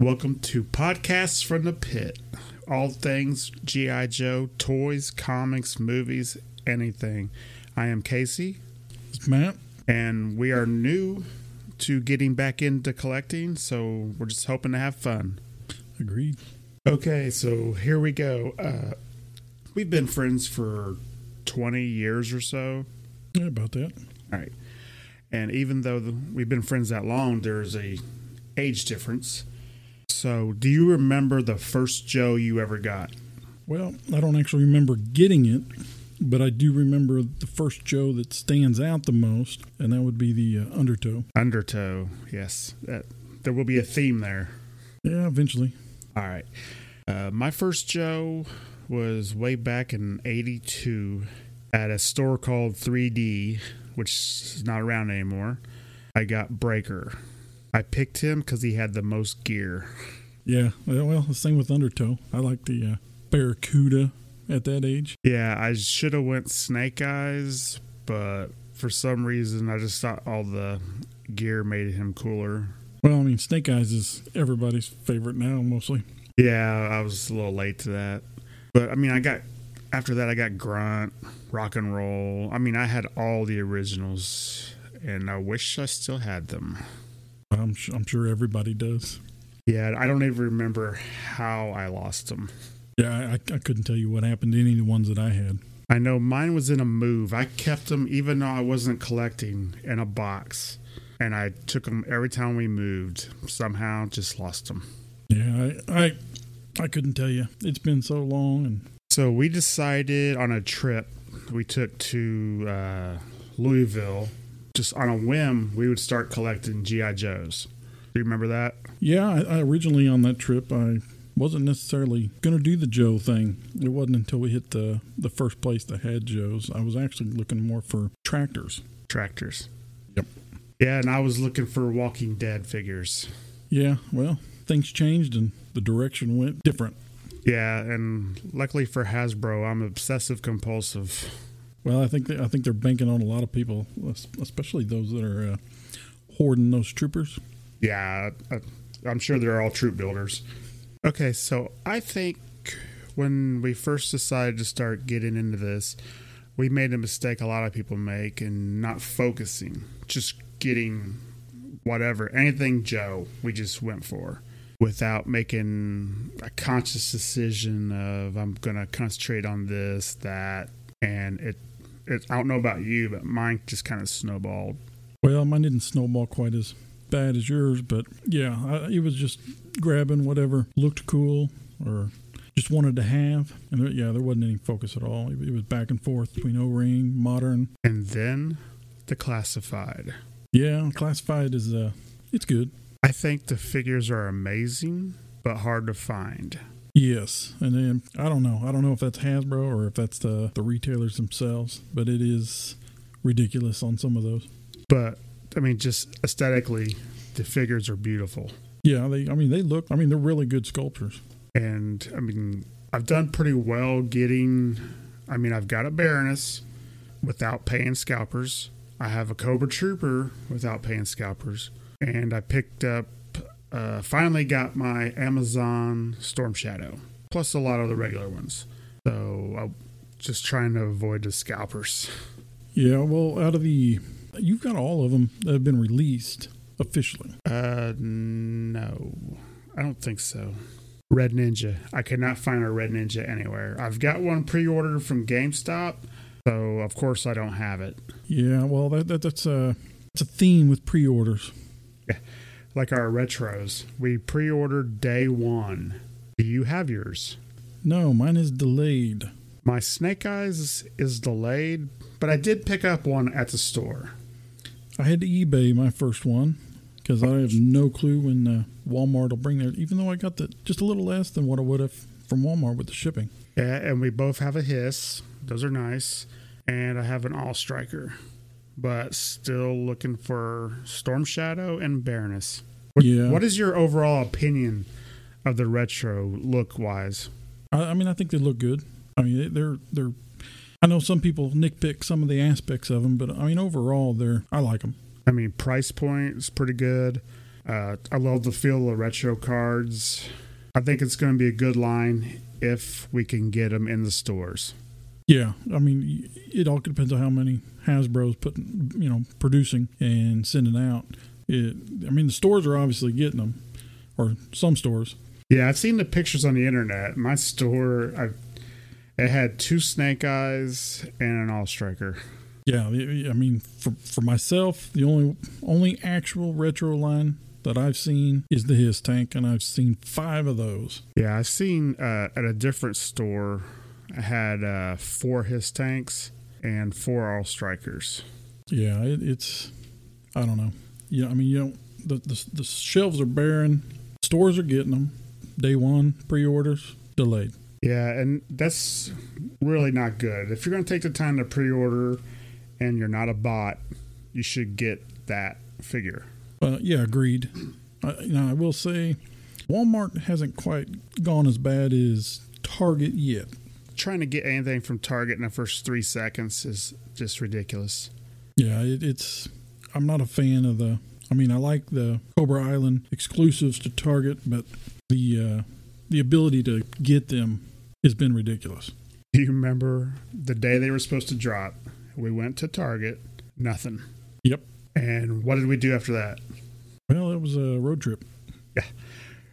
Welcome to Podcasts from the Pit. All things G.I. Joe, toys, comics, movies, anything. I am Casey, It's Matt. and we are new to getting back into collecting, so we're just hoping to have fun. Agreed. Okay, so here we go. Uh, we've been friends for 20 years or so. Yeah, about that. All right. And even though the, we've been friends that long, there's a age difference. So, do you remember the first Joe you ever got? Well, I don't actually remember getting it, but I do remember the first Joe that stands out the most, and that would be the uh, Undertow. Undertow. Yes, that, there will be a theme there. Yeah, eventually. All right. Uh, my first Joe was way back in '82 at a store called 3D, which is not around anymore. I got Breaker. I picked him because he had the most gear. Yeah, well, the same with Undertow. I like the uh, Barracuda at that age. Yeah, I should have went Snake Eyes, but for some reason I just thought all the gear made him cooler. Well, I mean, Snake Eyes is everybody's favorite now, mostly. Yeah, I was a little late to that. But I mean, I got after that I got Grunt, Rock and Roll. I mean, I had all the originals and I wish I still had them. I'm, I'm sure everybody does. Yeah, I don't even remember how I lost them. Yeah, I, I- I couldn't tell you what happened to any of the ones that I had. I know mine was in a move. I kept them even though I wasn't collecting in a box. And I took them every time we moved. Somehow just lost them. Yeah, I, I, I couldn't tell you. It's been so long, and So we decided on a trip we took to uh, Louisville. Just on a whim, we would start collecting GI Joes. Do you remember that? Yeah, I, I originally on that trip I wasn't necessarily going to do the Joe thing. It wasn't until we hit the the first place that had Joes. I was actually looking more for tractors. Tractors. Yep. Yeah, and I was looking for Walking Dead figures. Yeah, well, things changed and the direction went different. Yeah, and luckily for Hasbro, I'm obsessive compulsive. Well, I think they, I think they're banking on a lot of people, especially those that are uh, hoarding those troopers. Yeah, I- I'm sure they're all troop builders. Okay, so I think when we first decided to start getting into this, we made a mistake a lot of people make and not focusing, just getting whatever, anything Joe, we just went for without making a conscious decision of I'm going to concentrate on this, that, and it, it. I don't know about you, but mine just kind of snowballed. Well, mine didn't snowball quite as bad as yours, but yeah, I, it was just grabbing whatever looked cool or just wanted to have. And there, yeah, there wasn't any focus at all. It, it was back and forth between O ring, modern. And then the classified. Yeah, classified is uh, it's good. I think the figures are amazing, but hard to find. Yes, and then I don't know. I don't know if that's Hasbro or if that's the the retailers themselves, but it is ridiculous on some of those. But I mean, just aesthetically, the figures are beautiful. Yeah, they. I mean, they look. I mean, they're really good sculptures. And I mean, I've done pretty well getting. I mean, I've got a Baroness without paying scalpers. I have a Cobra Trooper without paying scalpers. And I picked up, uh, finally got my Amazon Storm Shadow, plus a lot of the regular ones. So I'm just trying to avoid the scalpers. Yeah, well, out of the, you've got all of them that have been released officially. Uh, no, I don't think so. Red Ninja. I could not find a Red Ninja anywhere. I've got one pre-ordered from GameStop, so of course I don't have it. Yeah, well, that, that that's a it's a theme with pre-orders. Like our retros, we pre-ordered day one. Do you have yours? No, mine is delayed. My Snake Eyes is delayed, but I did pick up one at the store. I had to eBay my first one because I have no clue when uh, Walmart will bring their. Even though I got the just a little less than what I would have from Walmart with the shipping. Yeah, and we both have a hiss. Those are nice. And I have an All Striker, but still looking for Storm Shadow and Baroness. What, Yeah. What is your overall opinion of the retro look wise? I, I mean, I think they look good. I mean, they- they're they're. I know some people nitpick some of the aspects of them, but I mean, overall, they're I like them. I mean, price point is pretty good. Uh, I love the feel of retro cards. I think it's going to be a good line if we can get them in the stores. Yeah, I mean, it all depends on how many Hasbro's putting, you know, producing and sending out. It, I mean, the stores are obviously getting them, or some stores. Yeah, I've seen the pictures on the internet. My store, I, it had two Snake Eyes and an All Striker. Yeah, I mean, for for myself, the only only actual retro line that I've seen is the HISS tank, and I've seen five of those. Yeah, I've seen uh, at a different store I had uh, four HISS tanks and four all strikers. Yeah, it, it's I don't know. Yeah, I mean, you know, the, the the shelves are barren. Stores are getting them. Day one pre-orders delayed. Yeah, and that's really not good. If you're going to take the time to pre-order and you're not a bot, you should get that figure. Uh, yeah, agreed. Uh, you know, I will say, Walmart hasn't quite gone as bad as Target yet trying to get anything from Target in the first three seconds is just ridiculous. Yeah, it, it's. I'm not a fan of the. I mean, I like the Cobra Island exclusives to Target, but the uh, the ability to get them has been ridiculous. Do you remember the day they were supposed to drop? We went to Target, nothing. Yep. And what did we do after that? Well, it was a road trip. Yeah.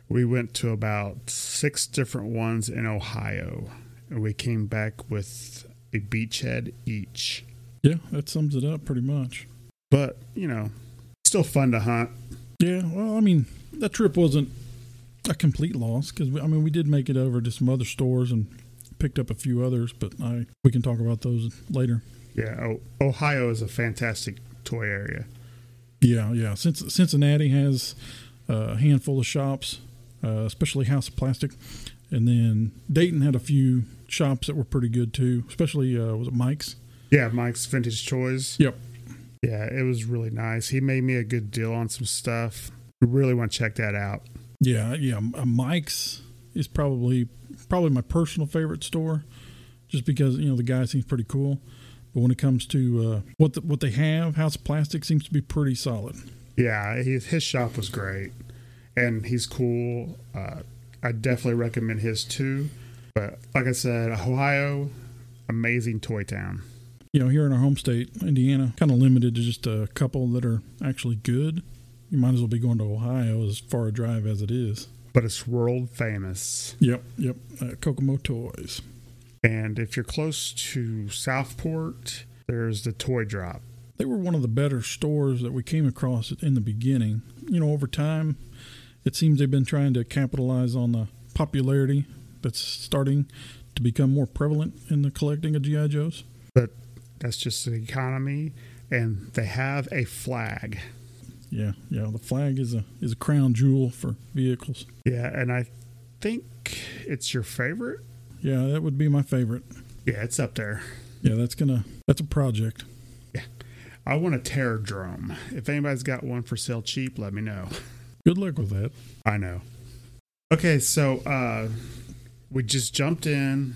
We went to about six different ones in Ohio we came back with a beachhead each. Yeah, that sums it up pretty much. But, you know, still fun to hunt. Yeah, well, I mean, that trip wasn't a complete loss because, I mean, we did make it over to some other stores and picked up a few others, but I we can talk about those later. Yeah, Ohio is a fantastic toy area. Yeah, yeah. Since Cincinnati has a handful of shops, uh, especially House of Plastic, and then Dayton had a few shops that were pretty good too, especially uh, was it Mike's? Yeah, Mike's Vintage Toys. Yep. Yeah, it was really nice. He made me a good deal on some stuff. Really want to check that out. Yeah, yeah. Uh, Mike's is probably probably my personal favorite store, just because you know the guy seems pretty cool. But when it comes to uh, what the, what they have, House of Plastic seems to be pretty solid. Yeah, his, his shop was great, and he's cool. Uh, I definitely recommend his too. But like I said, Ohio, amazing toy town. You know, here in our home state, Indiana, kind of limited to just a couple that are actually good. You might as well be going to Ohio as far a drive as it is. But it's world famous. Yep, yep. Uh, Kokomo Toys. And if you're close to Southport, there's the Toy Drop. They were one of the better stores that we came across in the beginning. You know, over time, it seems they've been trying to capitalize on the popularity that's starting to become more prevalent in the collecting of GI Joes. But that's just the economy, and they have a Flagg. Yeah, yeah. The Flagg is a is a crown jewel for vehicles. Yeah, and I think it's your favorite. Yeah, that would be my favorite. Yeah, it's up there. Yeah, that's gonna that's a project. Yeah, I want a Terrordrome. If anybody's got one for sale cheap, let me know. Good luck with that. I know. Okay, so uh, we just jumped in.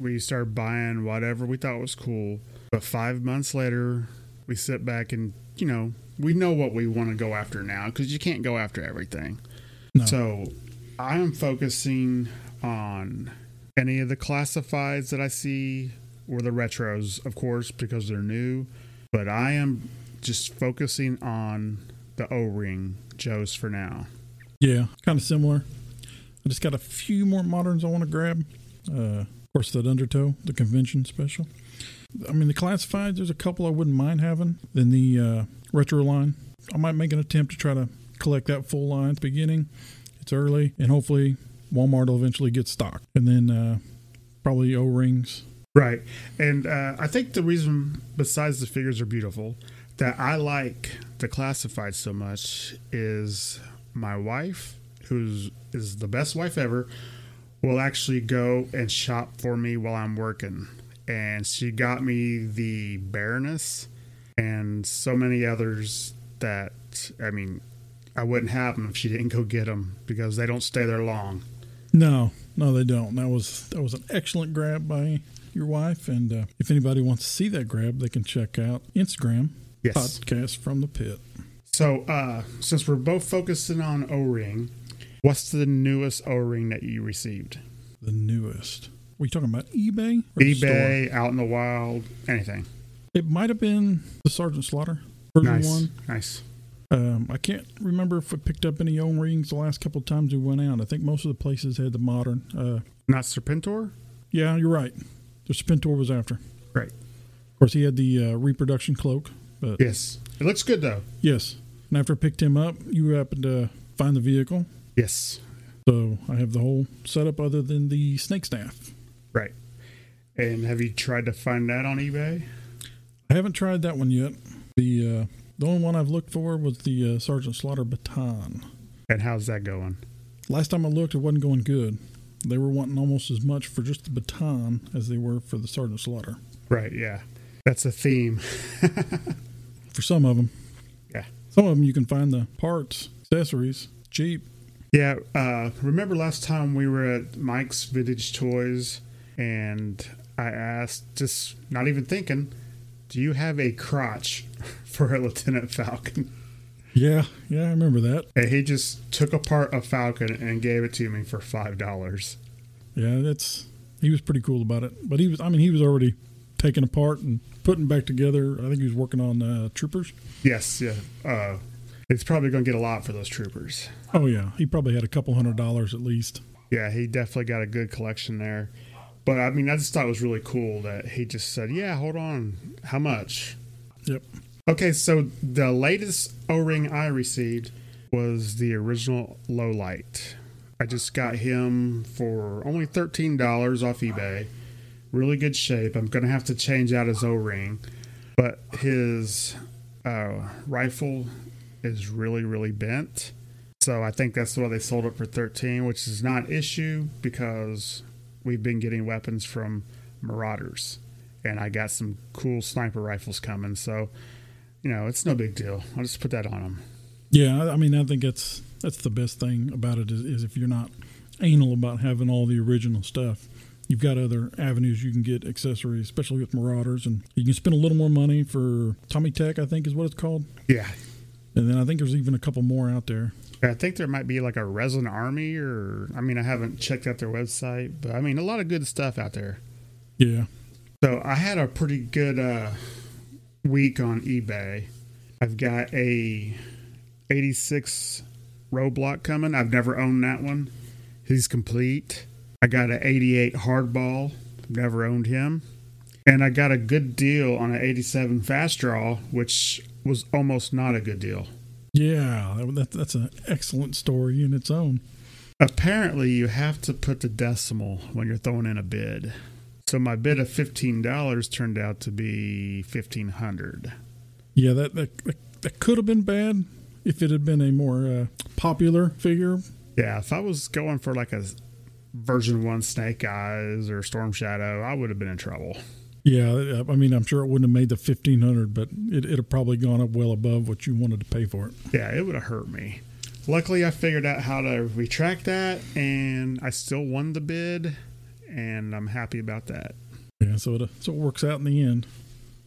We started buying whatever we thought was cool. But five months later, we sit back and, you know, we know what we want to go after now because you can't go after everything. No. So I am focusing on any of the classifieds that I see or the retros, of course, because they're new. But I am just focusing on the O ring Joes for now. Yeah, kind of similar. I just got a few more moderns I want to grab. Uh, of course, that Undertow, the convention special. I mean, the classifieds, there's a couple I wouldn't mind having. Then the uh, retro line, I might make an attempt to try to collect that full line at the beginning. It's early, and hopefully Walmart will eventually get stocked. And then uh, probably O rings. Right. And uh, I think the reason, besides the figures are beautiful, that I like the classified so much is my wife who's is the best wife ever, will actually go and shop for me while I'm working. And she got me the Baroness and so many others that I mean, I wouldn't have them if she didn't go get them because they don't stay there long. No, no, they don't. That was that was an excellent grab by your wife. And uh, if anybody wants to see that grab, they can check out Instagram yes. podcast from the pit. So, uh, since we're both focusing on O ring, what's the newest O ring that you received? The newest. Were you talking about eBay? or the store? eBay, out in the wild, anything. It might have been the Sergeant Slaughter version Nice, one. nice. Um, I can't remember if we picked up any O rings the last couple of times we went out. I think most of the places had the modern. Uh, Not Serpentor. yeah, you're right. The Serpentor was after. Right. Of course, he had the uh, reproduction cloak. But Yes, it looks good though. yes, and after I picked him up, you happened to find the vehicle. Yes, So I have the whole setup other than the snake staff. right. And have you tried to find that on eBay? I haven't tried that one yet. The uh, the only one I've looked for was the uh, Sergeant Slaughter baton. And how's that going? Last time I looked, it wasn't going good. They were wanting almost as much for just the baton as they were for the Sergeant Slaughter. Right. Yeah, that's a theme. For some of them, Yeah. some of them you can find the parts, accessories cheap. Yeah, uh, remember last time we were at Mike's Vintage Toys and I asked, just not even thinking, do you have a crotch for a Lieutenant Falcon? Yeah, yeah, I remember that. And he just took apart a Falcon and gave it to me for $5. Yeah, that's he was pretty cool about it. But he was, I mean, he was already taking apart and putting back together. I think he was working on uh, troopers. Yes, yeah. Uh, it's probably going to get a lot for those troopers. Oh yeah, he probably had a couple hundred dollars at least. Yeah, he definitely got a good collection there. But I mean, I just thought it was really cool that he just said, "Yeah, hold on, how much?" Yep. Okay, so the latest O ring I received was the original Low-Light. I just got him for only thirteen dollars off eBay. Really good shape. I'm gonna have to change out his O ring, but his uh, rifle is really really bent. So I think that's why they sold it for 13, which is not an issue because we've been getting weapons from Marauders. And I got some cool sniper rifles coming. So, you know, it's no big deal. I'll just put that on them. Yeah, I- I mean, I think that's that's the best thing about it is, is if you're not anal about having all the original stuff, you've got other avenues you can get accessories, especially with Marauders, and you can spend a little more money for Tommy Tech, I think is what it's called, Yeah. and then I think there's even a couple more out there. I think there might be like a resin army or, I mean, I haven't checked out their website, but I mean, a lot of good stuff out there. Yeah, So I had a pretty good uh, week on eBay. I've got a 86 Roadblock coming. I've never owned that one. He's complete. I got an 88 Hardball. Never owned him. And I got a good deal on an 87 Fast Draw, which was almost not a good deal. yeah, that, that, that's an excellent story in its own. Apparently, you have to put the decimal when you're throwing in a bid. So my bid of fifteen dollars turned out to be fifteen hundred. Yeah, that that, that, that could have been bad if it had been a more uh, popular figure. Yeah, if I was going for like a version one Snake Eyes or Storm Shadow, I would have been in trouble. Yeah, I mean, I'm sure it wouldn't have made the 1500, but it, it'd have probably gone up well above what you wanted to pay for it. Yeah, it would have hurt me. Luckily, I figured out how to retract that, and I still won the bid, and I'm happy about that. Yeah, so it, so it works out in the end.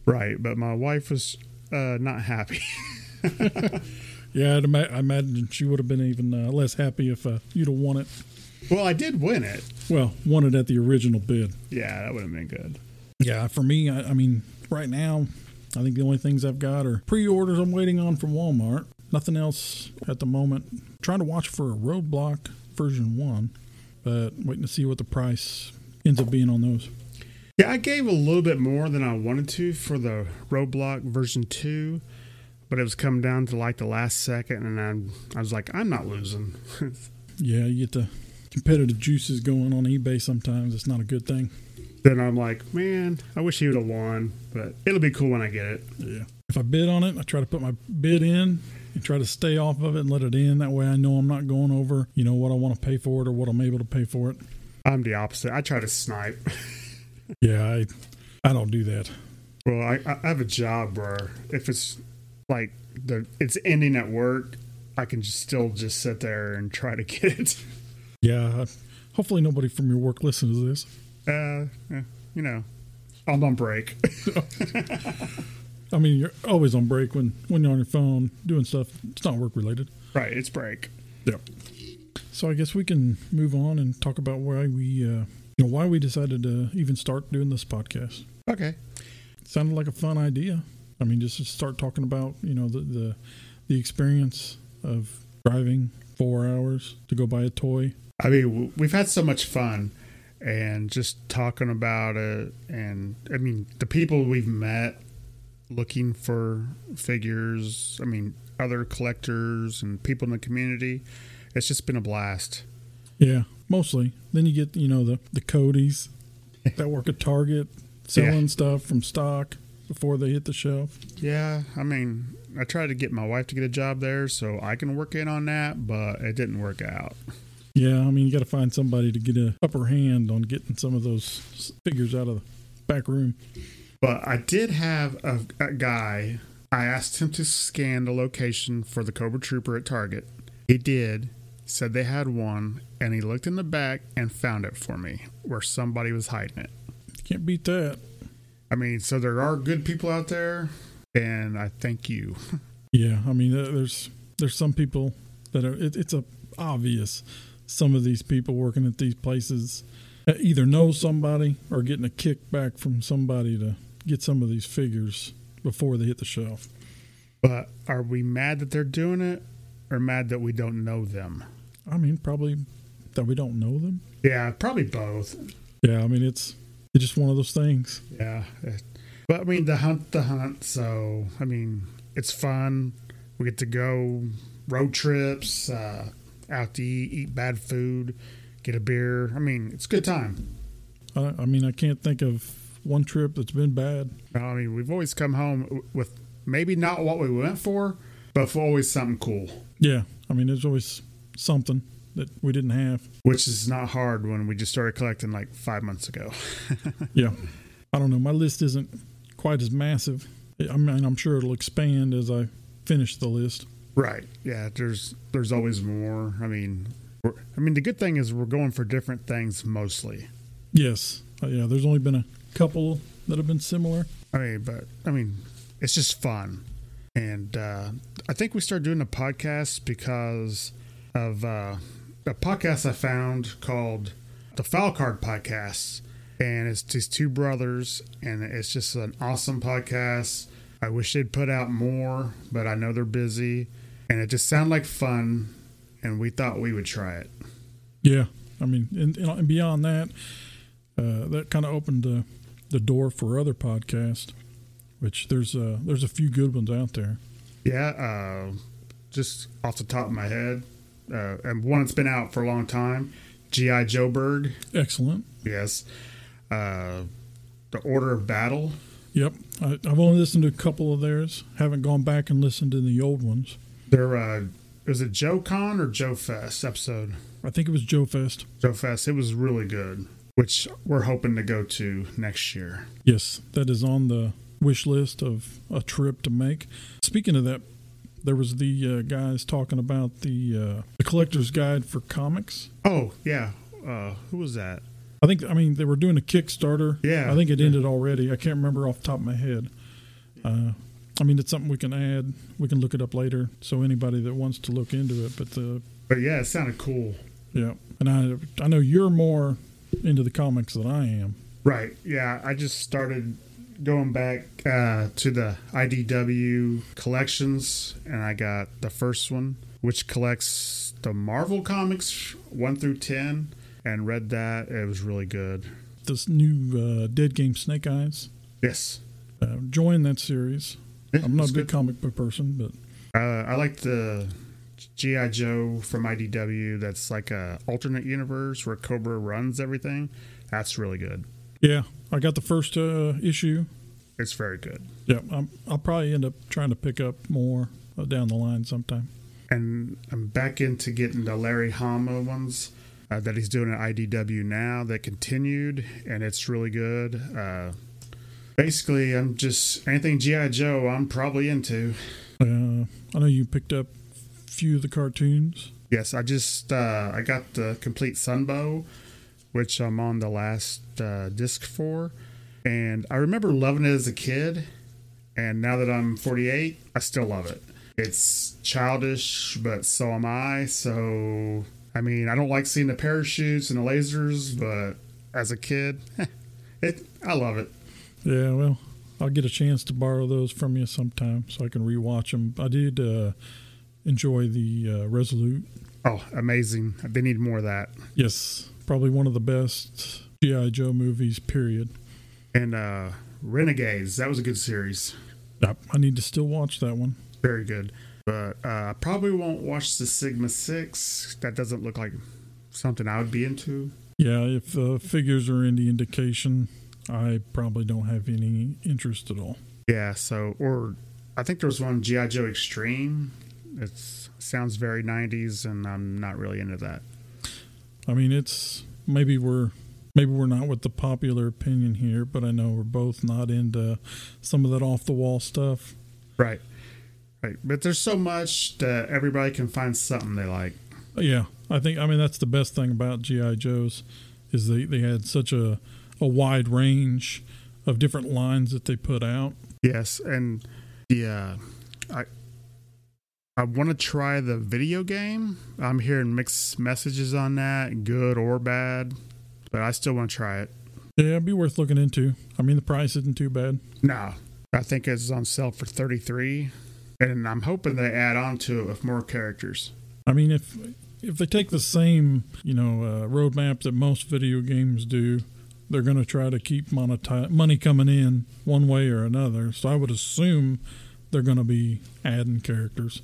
Right, but my wife was uh, not happy. Yeah, I'd ima- I imagine she would have been even uh, less happy if uh, you'd have won it. Well, I did win it. Well, won it at the original bid. Yeah, that would have been good. Yeah, for me, I, I mean, right now, I think the only things I've got are pre-orders I'm waiting on from Walmart. Nothing else at the moment. trying to watch for a Roadblock version one, but waiting to see what the price ends up being on those. Yeah, I gave a little bit more than I wanted to for the Roadblock version 2, but it was coming down to like the last second, and I, I was like, I'm not losing. Yeah, you get the competitive juices going on eBay sometimes. It's not a good thing. then I'm like, man, I wish he would have won, but it'll be cool when I get it. Yeah. If I bid on it, I try to put my bid in and try to stay off of it and let it in. That way I know I'm not going over, you know, what I want to pay for it or what I'm able to pay for it. I'm the opposite. I try to snipe. Yeah, I I don't do that. well, I, I have a job where if it's like the it's ending at work, I can just still just sit there and try to get it. Yeah. Hopefully nobody from your work listens to this. Uh, eh, you know, I'm on break. I mean, you're always on break when when you're on your phone doing stuff. It's not work related. Right, it's break. Yeah. So I guess we can move on and talk about why we, uh, you know, why we decided to even start doing this podcast. Okay. sounded like a fun idea. I mean, just to start talking about, you know, the the, the experience of driving four hours to go buy a toy. I mean, we've had so much fun and just talking about it. And I mean, the people we've met looking for figures, I mean, other collectors and people in the community, it's just been a blast. Yeah, mostly. Then you get, you know, the the Codys that work at Target selling Yeah. stuff from stock before they hit the shelf. Yeah, I mean, I tried to get my wife to get a job there so I can work in on that, but it didn't work out. Yeah, I mean, you got to find somebody to get an upper hand on getting some of those figures out of the back room. But I did have a, a guy. I asked him to scan the location for the Cobra Trooper at Target. He did. Said they had one, and he looked in the back and found it for me where somebody was hiding it. Can't beat that. I mean, so there are good people out there, and I thank you. Yeah, I mean, there's there's some people that are. It, it's a obvious. Some of these people working at these places uh, either know somebody or getting a kickback from somebody to get some of these figures before they hit the shelf. But are we mad that they're doing it, or mad that we don't know them? I mean, probably that we don't know them. Yeah, probably both. Yeah, I mean, it's it's just one of those things. Yeah. But I mean, the hunt, the hunt. So, I mean, it's fun. We get to go road trips, uh, out to eat, eat bad food, get a beer. I mean, it's a good time. I, I mean, I can't think of one trip that's been bad. I mean, we've always come home with maybe not what we went for, but for always something cool, Yeah, I mean, there's always something that we didn't have. which is not hard when we just started collecting like five months ago. Yeah, I don't know. My list isn't quite as massive. I mean, I'm sure it'll expand as I finish the list. Right. Yeah. There's there's always more. I mean, I mean, the good thing is we're going for different things mostly. Yes, uh, yeah. There's only been a couple that have been similar. I mean, but I mean, it's just fun, and uh, I think we started doing a podcast because of uh, a podcast I found called the Foul Card Podcast, and it's these two brothers, and it's just an awesome podcast. I wish they'd put out more, but I know they're busy, and it just sounded like fun, and we thought we would try it. Yeah, I mean, and, and beyond that, uh, that kind of opened the the door for other podcasts. Which there's uh, there's a few good ones out there. Yeah, uh, just off the top of my head, uh, and one that's been out for a long time, G.I. Joe Joeberg. Excellent. Yes. Uh, the Order of Battle. Yep, I, I've only listened to a couple of theirs. Haven't gone back and listened to the old ones. Their, uh, was it Joe Con or Joe Fest episode? I think it was Joe Fest. Joe Fest. It was really good, which we're hoping to go to next year. Yes, that is on the wish list of a trip to make. Speaking of that, there was the uh, guys talking about the uh, the collector's guide for comics. Oh, yeah. Uh, who was that? I think I mean they were doing a Kickstarter. Yeah. I think it ended already. I can't remember off the top of my head. Uh, I mean, it's something we can add. We can look it up later. So anybody that wants to look into it, but uh, But yeah, it sounded cool. yeah, and I I know you're more into the comics than I am. Right. Yeah, I just started going back uh, to the IDW collections, and I got the first one, which collects the Marvel comics one through ten, and read that. It was really good. This new uh, Dead Game Snake Eyes. Yes. Uh, join that series. Yeah, I'm not a big good. comic book person, but Uh, I like the GI Joe from IDW. That's like a alternate universe where Cobra runs everything. That's really good. yeah, I got the first uh, issue. It's very good. Yeah, I'm, I'll probably end up trying to pick up more uh, down the line sometime. and I'm back into getting the Larry Hama ones uh, that he's doing at IDW now that continued, and it's really good. Basically, I'm just anything GI Joe. I'm probably into. Uh, I know you picked up a few of the cartoons. Yes, I just uh, I got the complete Sunbow, which I'm on the last uh, disc for, and I remember loving it as a kid, And now that I'm 48, I still love it. It's childish, but so am I. So, I mean, I don't like seeing the parachutes and the lasers, but as a kid, it I love it. Yeah, well, I'll get a chance to borrow those from you sometime so I can rewatch them. I did uh, enjoy the uh, Resolute. Oh, amazing! They need more of that. Yes, probably one of the best GI Joe movies. Period. And uh, Renegades, that was a good series. Yep, I need to still watch that one. Very good. But uh, I probably won't watch the Sigma Six. That doesn't look like something I would be into. Yeah, if uh, figures are any indication, I probably don't have any interest at all. Yeah, so or I think there was one GI Joe Extreme. It sounds very 90s, and I'm not really into that. I mean, it's maybe we're maybe we're not with the popular opinion here, but I know we're both not into some of that off the wall stuff. Right, right. But there's so much that everybody can find something they like. Yeah, I think I mean that's the best thing about GI Joes is they they had such a a wide range of different lines that they put out. Yes, and yeah, I I want to try the video game. I'm hearing mixed messages on that, good or bad, but I still want to try it. Yeah, it'd be worth looking into. I mean, the price isn't too bad. No, I think it's on sale for 33, and I'm hoping they add on to it with more characters. I mean, if if they take the same, you know, uh, roadmap that most video games do, they're going to try to keep monetize, money coming in one way or another. So I would assume they're going to be adding characters.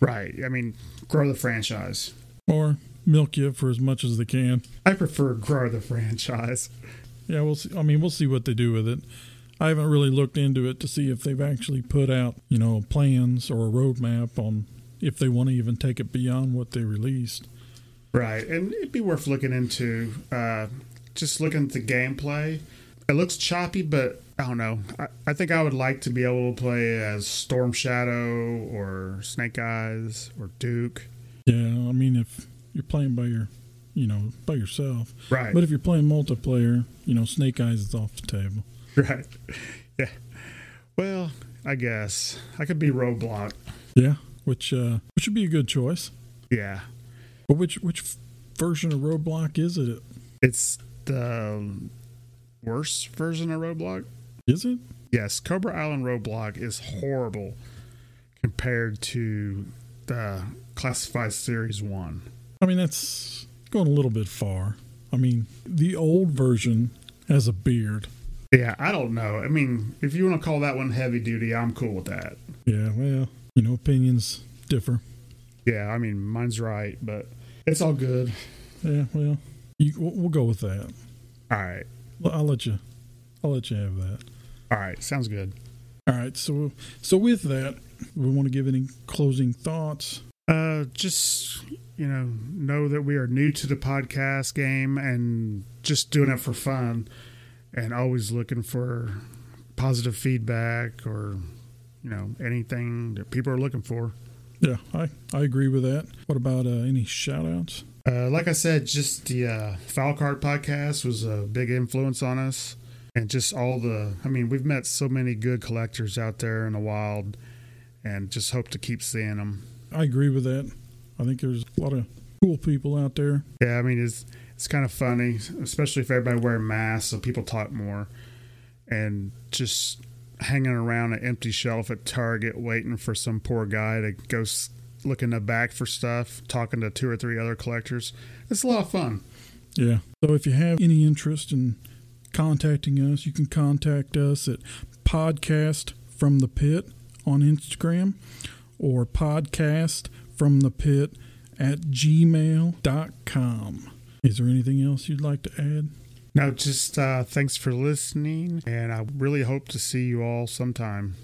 Right. I mean, grow the franchise. Or milk you for as much as they can. I prefer grow the franchise. Yeah, we'll see. I mean, we'll see what they do with it. I haven't really looked into it to see if they've actually put out, you know, plans or a roadmap on if they want to even take it beyond what they released. Right, and it'd be worth looking into. Uh, just looking at the gameplay, it looks choppy, but I don't know. I, I think I would like to be able to play as Storm Shadow or Snake Eyes or Duke. Yeah, I mean, if you're playing by your, you know, by yourself, right? But if you're playing multiplayer, you know, Snake Eyes is off the table. Right. Yeah. Well, I guess I could be Roadblock. Yeah, which uh, which would be a good choice. Yeah. But which which version of Roadblock is it? It's the worst version of Roadblock. Is it? Yes, Cobra Island Roadblock is horrible compared to the Classified Series 1. I mean, that's going a little bit far. I mean, the old version has a beard. Yeah, I don't know. I mean, if you want to call that one heavy duty, I'm cool with that. Yeah, well, you know, opinions differ. Yeah, I mean, mine's right, but it's all good. Yeah, well, you, we'll go with that. All right. Well, I'll let you. I'll let you have that. All right, sounds good. All right, so so with that, we want to give any closing thoughts. Uh, just you know, know that we are new to the podcast game and just doing it for fun, and always looking for positive feedback or you know anything that people are looking for. Yeah, I I agree with that. What about uh, any shout outs? Uh, like I said, just the uh, Foul Card podcast was a big influence on us. And just all the, I mean, we've met so many good collectors out there in the wild and just hope to keep seeing them. I agree with that. I think there's a lot of cool people out there. Yeah, I mean, it's, it's kind of funny, especially if everybody wearing masks so people talk more. And just hanging around an empty shelf at Target waiting for some poor guy to go look in the back for stuff, talking to two or three other collectors. It's a lot of fun. Yeah. So if you have any interest in contacting us, you can contact us at podcast from the pit on Instagram or podcast from the pit at gmail.com. Is there anything else you'd like to add? No, just uh, thanks for listening, and I really hope to see you all sometime.